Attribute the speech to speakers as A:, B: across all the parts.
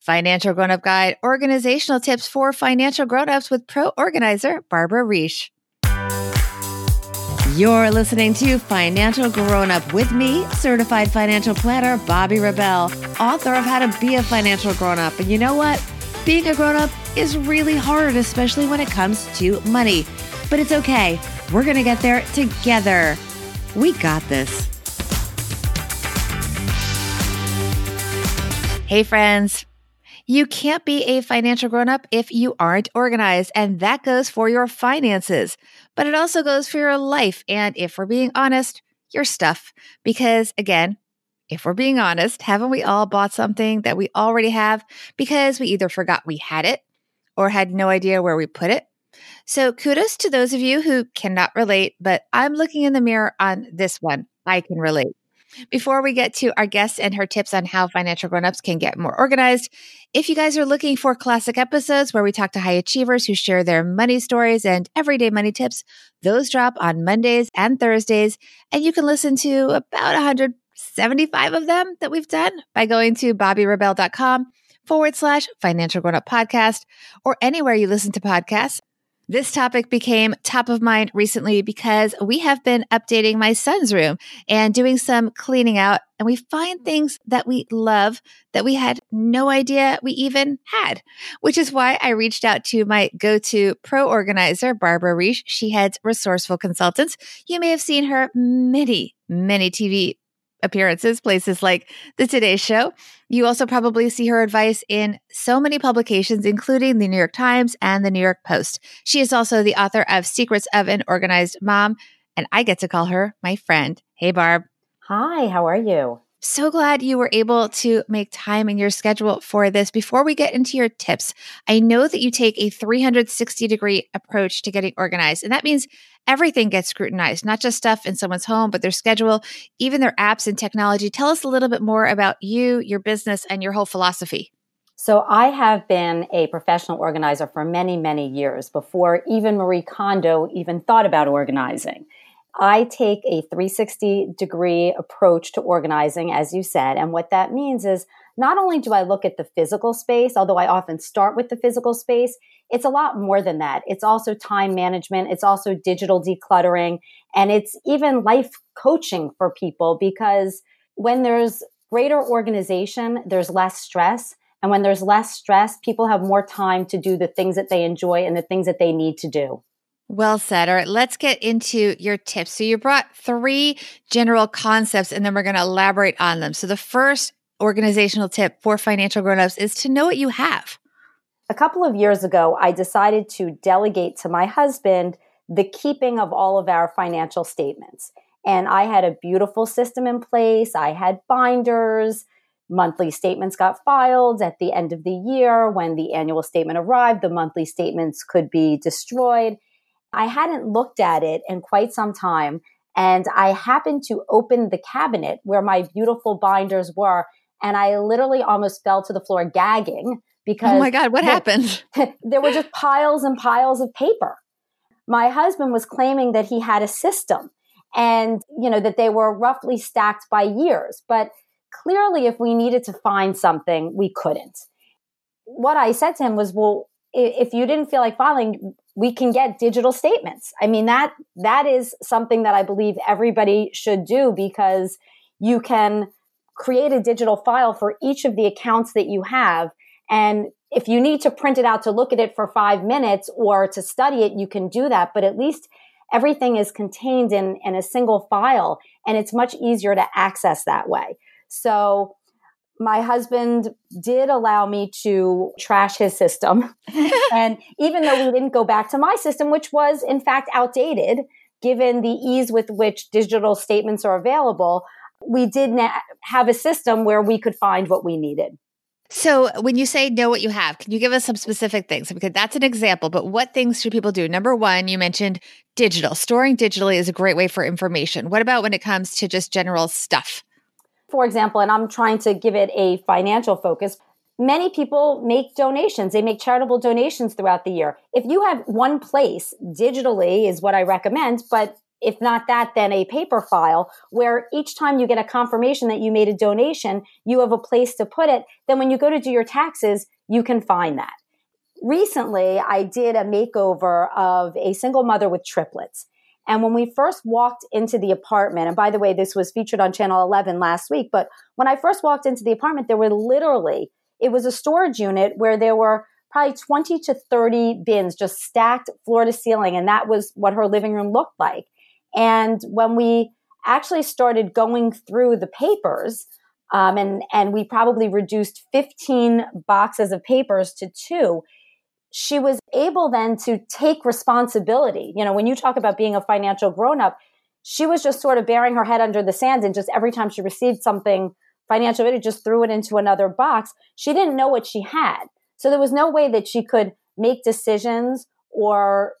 A: Financial Grown Up Guide Organizational Tips for Financial Grown Ups with Pro Organizer Barbara Reich. You're listening to Financial Grown Up with me, certified financial planner Bobbi Rebell, author of How to Be a Financial Grown Up. And you know what? Being a grown up is really hard, especially when it comes to money. But it's okay. We're going to get there together. We got this. Hey, friends. You can't be a financial grown up if you aren't organized, and that goes for your finances, but it also goes for your life. And if we're being honest, your stuff. Because again, if we're being honest, haven't we all bought something that we already have because we either forgot we had it or had no idea where we put it? So kudos to those of you who cannot relate, but I'm looking in the mirror on this one. I can relate. Before we get to our guest and her tips on how financial grown-ups can get more organized, if you guys are looking for classic episodes where we talk to high achievers who share their money stories and everyday money tips, those drop on Mondays and Thursdays, and you can listen to about 175 of them that we've done by going to bobbirebell.com forward slash financial grown up podcast or anywhere you listen to podcasts. This topic became top of mind recently because we have been updating my son's room and doing some cleaning out, and we find things that we love that we had no idea we even had, which is why I reached out to my go to pro organizer, Barbara Reich. She heads Resourceful Consultants. You may have seen her many, many TV appearances, places like The Today Show. You also probably see her advice in so many publications, including the New York Times and the New York Post. She is also the author of Secrets of an Organized Mom, and I get to call her my friend. Hey, Barb.
B: Hi, how are you?
A: So glad you were able to make time in your schedule for this. Before we get into your tips, I know that you take a 360 degree approach to getting organized. And that means everything gets scrutinized, not just stuff in someone's home, but their schedule, even their apps and technology. Tell us a little bit more about you, your business, and your whole philosophy.
B: So, I have been a professional organizer for many, many years before even Marie Kondo even thought about organizing. I take a 360 degree approach to organizing, as you said. And what that means is not only do I look at the physical space, although I often start with the physical space, it's a lot more than that. It's also time management. It's also digital decluttering and it's even life coaching for people because when there's greater organization, there's less stress. And when there's less stress, people have more time to do the things that they enjoy and the things that they need to do.
A: Well said. All right, let's get into your tips. So you brought three general concepts and then we're going to elaborate on them. So the first organizational tip for financial grown-ups is to know what you have.
B: A couple of years ago, I decided to delegate to my husband the keeping of all of our financial statements. And I had a beautiful system in place. I had binders. Monthly statements got filed at the end of the year. When the annual statement arrived, the monthly statements could be destroyed. I hadn't looked at it in quite some time. And I happened to open the cabinet where my beautiful binders were. And I literally almost fell to the floor gagging because.
A: Oh my God, what happened?
B: there were just piles and piles of paper. My husband was claiming that he had a system and, you know, that they were roughly stacked by years. But clearly, if we needed to find something, we couldn't. What I said to him was, well, if you didn't feel like filing, we can get digital statements. I mean, that, that is something that I believe everybody should do because you can create a digital file for each of the accounts that you have. And if you need to print it out to look at it for five minutes or to study it, you can do that. But at least everything is contained in, in a single file and it's much easier to access that way. So my husband did allow me to trash his system. and even though we didn't go back to my system, which was in fact outdated, given the ease with which digital statements are available, we did na- have a system where we could find what we needed.
A: So, when you say know what you have, can you give us some specific things? Because that's an example, but what things should people do? Number one, you mentioned digital. Storing digitally is a great way for information. What about when it comes to just general stuff?
B: For example, and I'm trying to give it a financial focus, many people make donations. They make charitable donations throughout the year. If you have one place digitally is what I recommend, but if not that, then a paper file where each time you get a confirmation that you made a donation, you have a place to put it. Then when you go to do your taxes, you can find that. Recently, I did a makeover of a single mother with triplets. And when we first walked into the apartment, and by the way, this was featured on Channel 11 last week, but when I first walked into the apartment, there were literally, it was a storage unit where there were probably 20 to 30 bins just stacked floor to ceiling. And that was what her living room looked like. And when we actually started going through the papers, um, and and we probably reduced 15 boxes of papers to two. She was able then to take responsibility. You know, when you talk about being a financial grown up, she was just sort of burying her head under the sand, and just every time she received something financial, it just threw it into another box. She didn't know what she had, so there was no way that she could make decisions or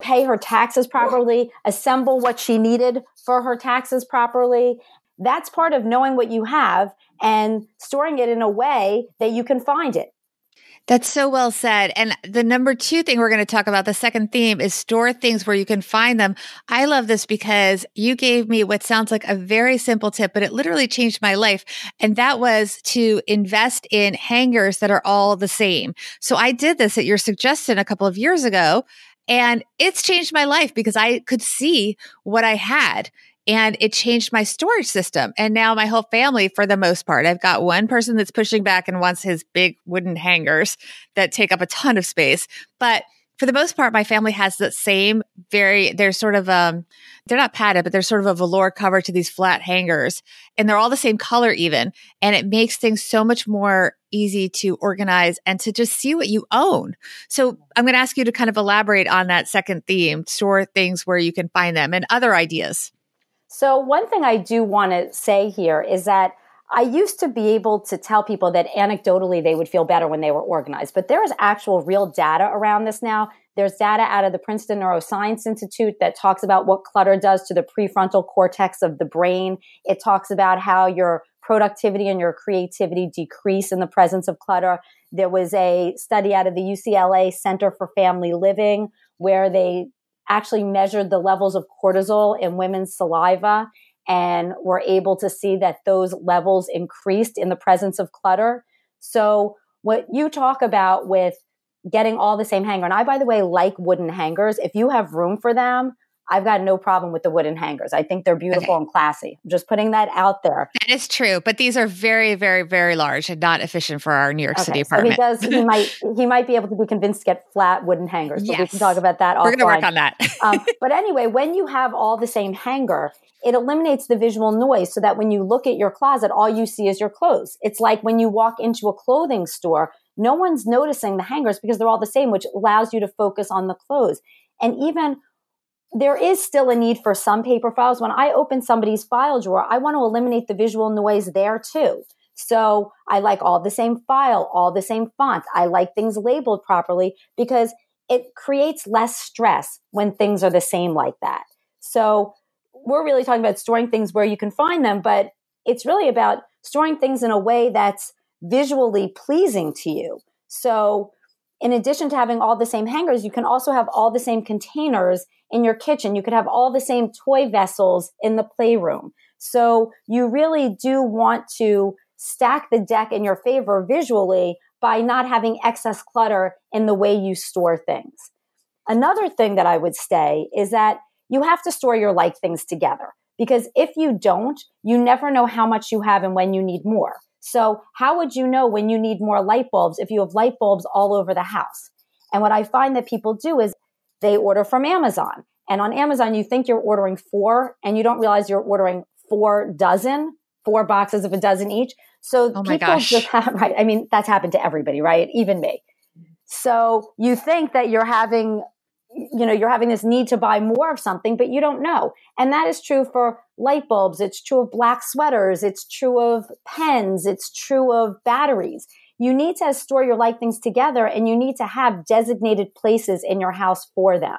B: pay her taxes properly, assemble what she needed for her taxes properly. That's part of knowing what you have and storing it in a way that you can find it.
A: That's so well said. And the number two thing we're going to talk about, the second theme is store things where you can find them. I love this because you gave me what sounds like a very simple tip, but it literally changed my life. And that was to invest in hangers that are all the same. So I did this at your suggestion a couple of years ago and it's changed my life because I could see what I had and it changed my storage system. And now my whole family, for the most part, I've got one person that's pushing back and wants his big wooden hangers that take up a ton of space. But for the most part, my family has the same very, they're sort of, um, they're not padded, but they're sort of a velour cover to these flat hangers and they're all the same color even. And it makes things so much more easy to organize and to just see what you own. So I'm going to ask you to kind of elaborate on that second theme, store things where you can find them and other ideas.
B: So one thing I do want to say here is that I used to be able to tell people that anecdotally they would feel better when they were organized, but there is actual real data around this now. There's data out of the Princeton Neuroscience Institute that talks about what clutter does to the prefrontal cortex of the brain. It talks about how your productivity and your creativity decrease in the presence of clutter. There was a study out of the UCLA Center for Family Living where they actually measured the levels of cortisol in women's saliva and were able to see that those levels increased in the presence of clutter. So what you talk about with getting all the same hanger, and I, by the way, like wooden hangers. If you have room for them, I've got no problem with the wooden hangers. I think they're beautiful okay. and classy. I'm just putting that out there.
A: That is true, but these are very, very, very large and not efficient for our New York okay, City apartment.
B: So he does. He might. He might be able to be convinced to get flat wooden hangers. But yes. we can talk about that.
A: We're going to work on that.
B: um, but anyway, when you have all the same hanger, it eliminates the visual noise so that when you look at your closet, all you see is your clothes. It's like when you walk into a clothing store, no one's noticing the hangers because they're all the same, which allows you to focus on the clothes. And even there is still a need for some paper files. When I open somebody's file drawer, I want to eliminate the visual noise there too. So I like all the same file, all the same font. I like things labeled properly because it creates less stress when things are the same like that. So we're really talking about storing things where you can find them, but it's really about storing things in a way that's visually pleasing to you. So in addition to having all the same hangers, you can also have all the same containers in your kitchen. You could have all the same toy vessels in the playroom. So you really do want to stack the deck in your favor visually by not having excess clutter in the way you store things. Another thing that I would say is that you have to store your like things together because if you don't, you never know how much you have and when you need more. So how would you know when you need more light bulbs if you have light bulbs all over the house? And what I find that people do is they order from Amazon. And on Amazon, you think you're ordering four and you don't realize you're ordering four dozen, four boxes of a dozen each. So
A: oh people gosh.
B: just have, right. I mean, that's happened to everybody, right? Even me. So you think that you're having, you know, you're having this need to buy more of something, but you don't know. And that is true for light bulbs. It's true of black sweaters. It's true of pens. It's true of batteries you need to store your like things together and you need to have designated places in your house for them.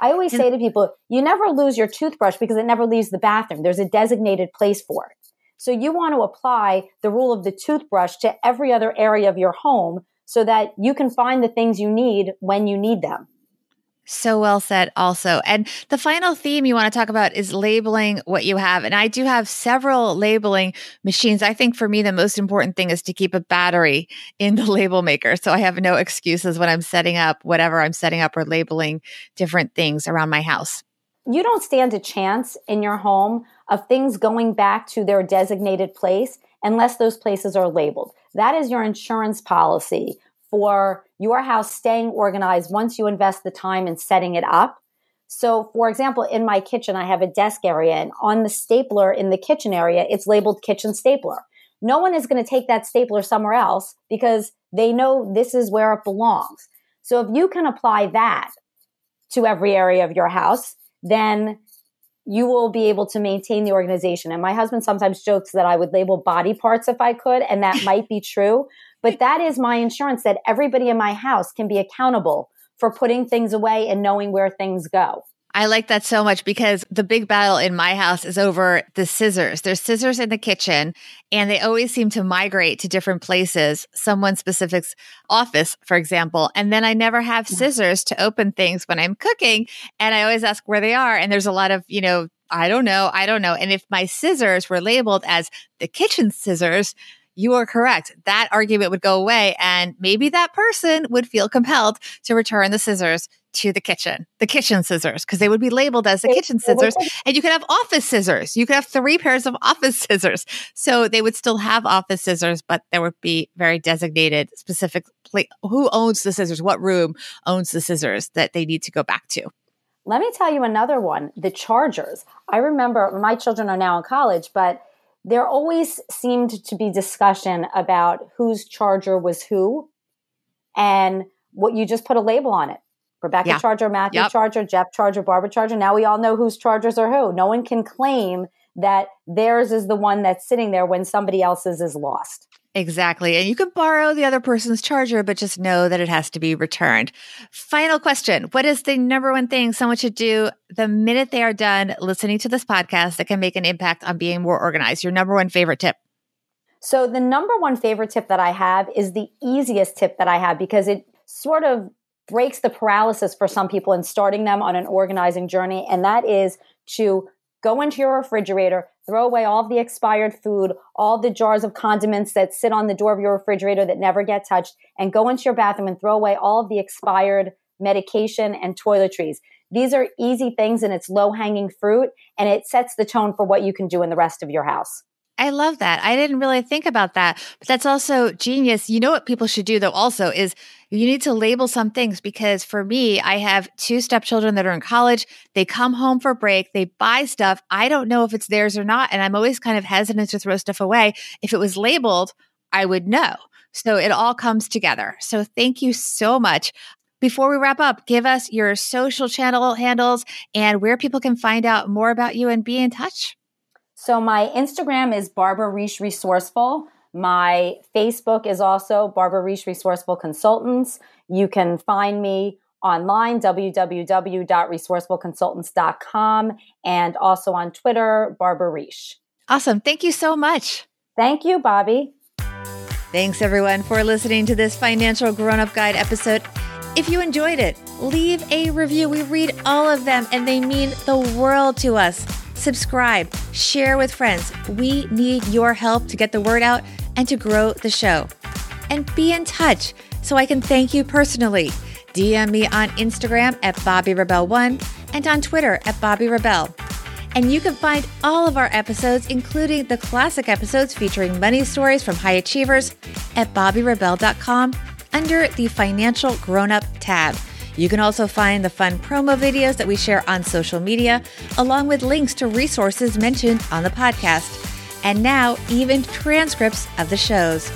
B: I always say to people, you never lose your toothbrush because it never leaves the bathroom. There's a designated place for it. So you want to apply the rule of the toothbrush to every other area of your home so that you can find the things you need when you need them.
A: So well said, also. And the final theme you want to talk about is labeling what you have. And I do have several labeling machines. I think for me, the most important thing is to keep a battery in the label maker. So I have no excuses when I'm setting up whatever I'm setting up or labeling different things around my house.
B: You don't stand a chance in your home of things going back to their designated place unless those places are labeled. That is your insurance policy for your house staying organized once you invest the time in setting it up. So, for example, in my kitchen, I have a desk area, and on the stapler in the kitchen area, it's labeled kitchen stapler. No one is going to take that stapler somewhere else because they know this is where it belongs. So, if you can apply that to every area of your house, then you will be able to maintain the organization. And my husband sometimes jokes that I would label body parts if I could, and that might be true. But that is my insurance that everybody in my house can be accountable for putting things away and knowing where things go.
A: I like that so much because the big battle in my house is over the scissors. There's scissors in the kitchen and they always seem to migrate to different places, someone specific's office, for example. And then I never have scissors to open things when I'm cooking. And I always ask where they are. And there's a lot of, you know, I don't know. I don't know. And if my scissors were labeled as the kitchen scissors, you are correct. That argument would go away and maybe that person would feel compelled to return the scissors to the kitchen, the kitchen scissors, because they would be labeled as the kitchen scissors. And you could have office scissors. You could have three pairs of office scissors. So they would still have office scissors, but there would be very designated specific place. Who owns the scissors? What room owns the scissors that they need to go back to?
B: Let me tell you another one the chargers. I remember my children are now in college, but there always seemed to be discussion about whose charger was who and what you just put a label on it. Rebecca yeah. Charger, Matthew yep. Charger, Jeff Charger, Barbara Charger. Now we all know whose chargers are who. No one can claim that theirs is the one that's sitting there when somebody else's is lost.
A: Exactly. And you can borrow the other person's charger, but just know that it has to be returned. Final question. What is the number one thing someone should do the minute they are done listening to this podcast that can make an impact on being more organized? Your number one favorite tip?
B: So, the number one favorite tip that I have is the easiest tip that I have because it sort of breaks the paralysis for some people in starting them on an organizing journey. And that is to go into your refrigerator, throw away all the expired food, all the jars of condiments that sit on the door of your refrigerator that never get touched, and go into your bathroom and throw away all of the expired medication and toiletries. These are easy things and it's low hanging fruit and it sets the tone for what you can do in the rest of your house.
A: I love that. I didn't really think about that, but that's also genius. You know what people should do though also is you need to label some things because for me, I have two stepchildren that are in college. They come home for break, they buy stuff. I don't know if it's theirs or not. And I'm always kind of hesitant to throw stuff away. If it was labeled, I would know. So it all comes together. So thank you so much. Before we wrap up, give us your social channel handles and where people can find out more about you and be in touch.
B: So my Instagram is Barbara Reich Resourceful. My Facebook is also Barbara Reich Resourceful Consultants. You can find me online, www.resourcefulconsultants.com, and also on Twitter, Barbara Reich.
A: Awesome. Thank you so much.
B: Thank you, Bobbi.
A: Thanks, everyone, for listening to this Financial Grown Up Guide episode. If you enjoyed it, leave a review. We read all of them, and they mean the world to us subscribe, share with friends. We need your help to get the word out and to grow the show. And be in touch so I can thank you personally. DM me on Instagram at Bobbi Rebell1 and on Twitter at Bobbi Rebell. And you can find all of our episodes, including the classic episodes featuring money stories from high achievers, at BobbiRebell.com under the Financial Grown Up tab. You can also find the fun promo videos that we share on social media, along with links to resources mentioned on the podcast, and now even transcripts of the shows.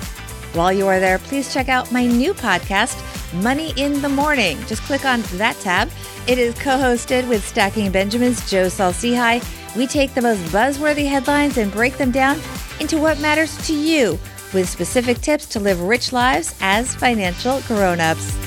A: While you are there, please check out my new podcast, Money in the Morning. Just click on that tab. It is co hosted with Stacking Benjamin's Joe Saul-Sehy. We take the most buzzworthy headlines and break them down into what matters to you with specific tips to live rich lives as financial grown ups.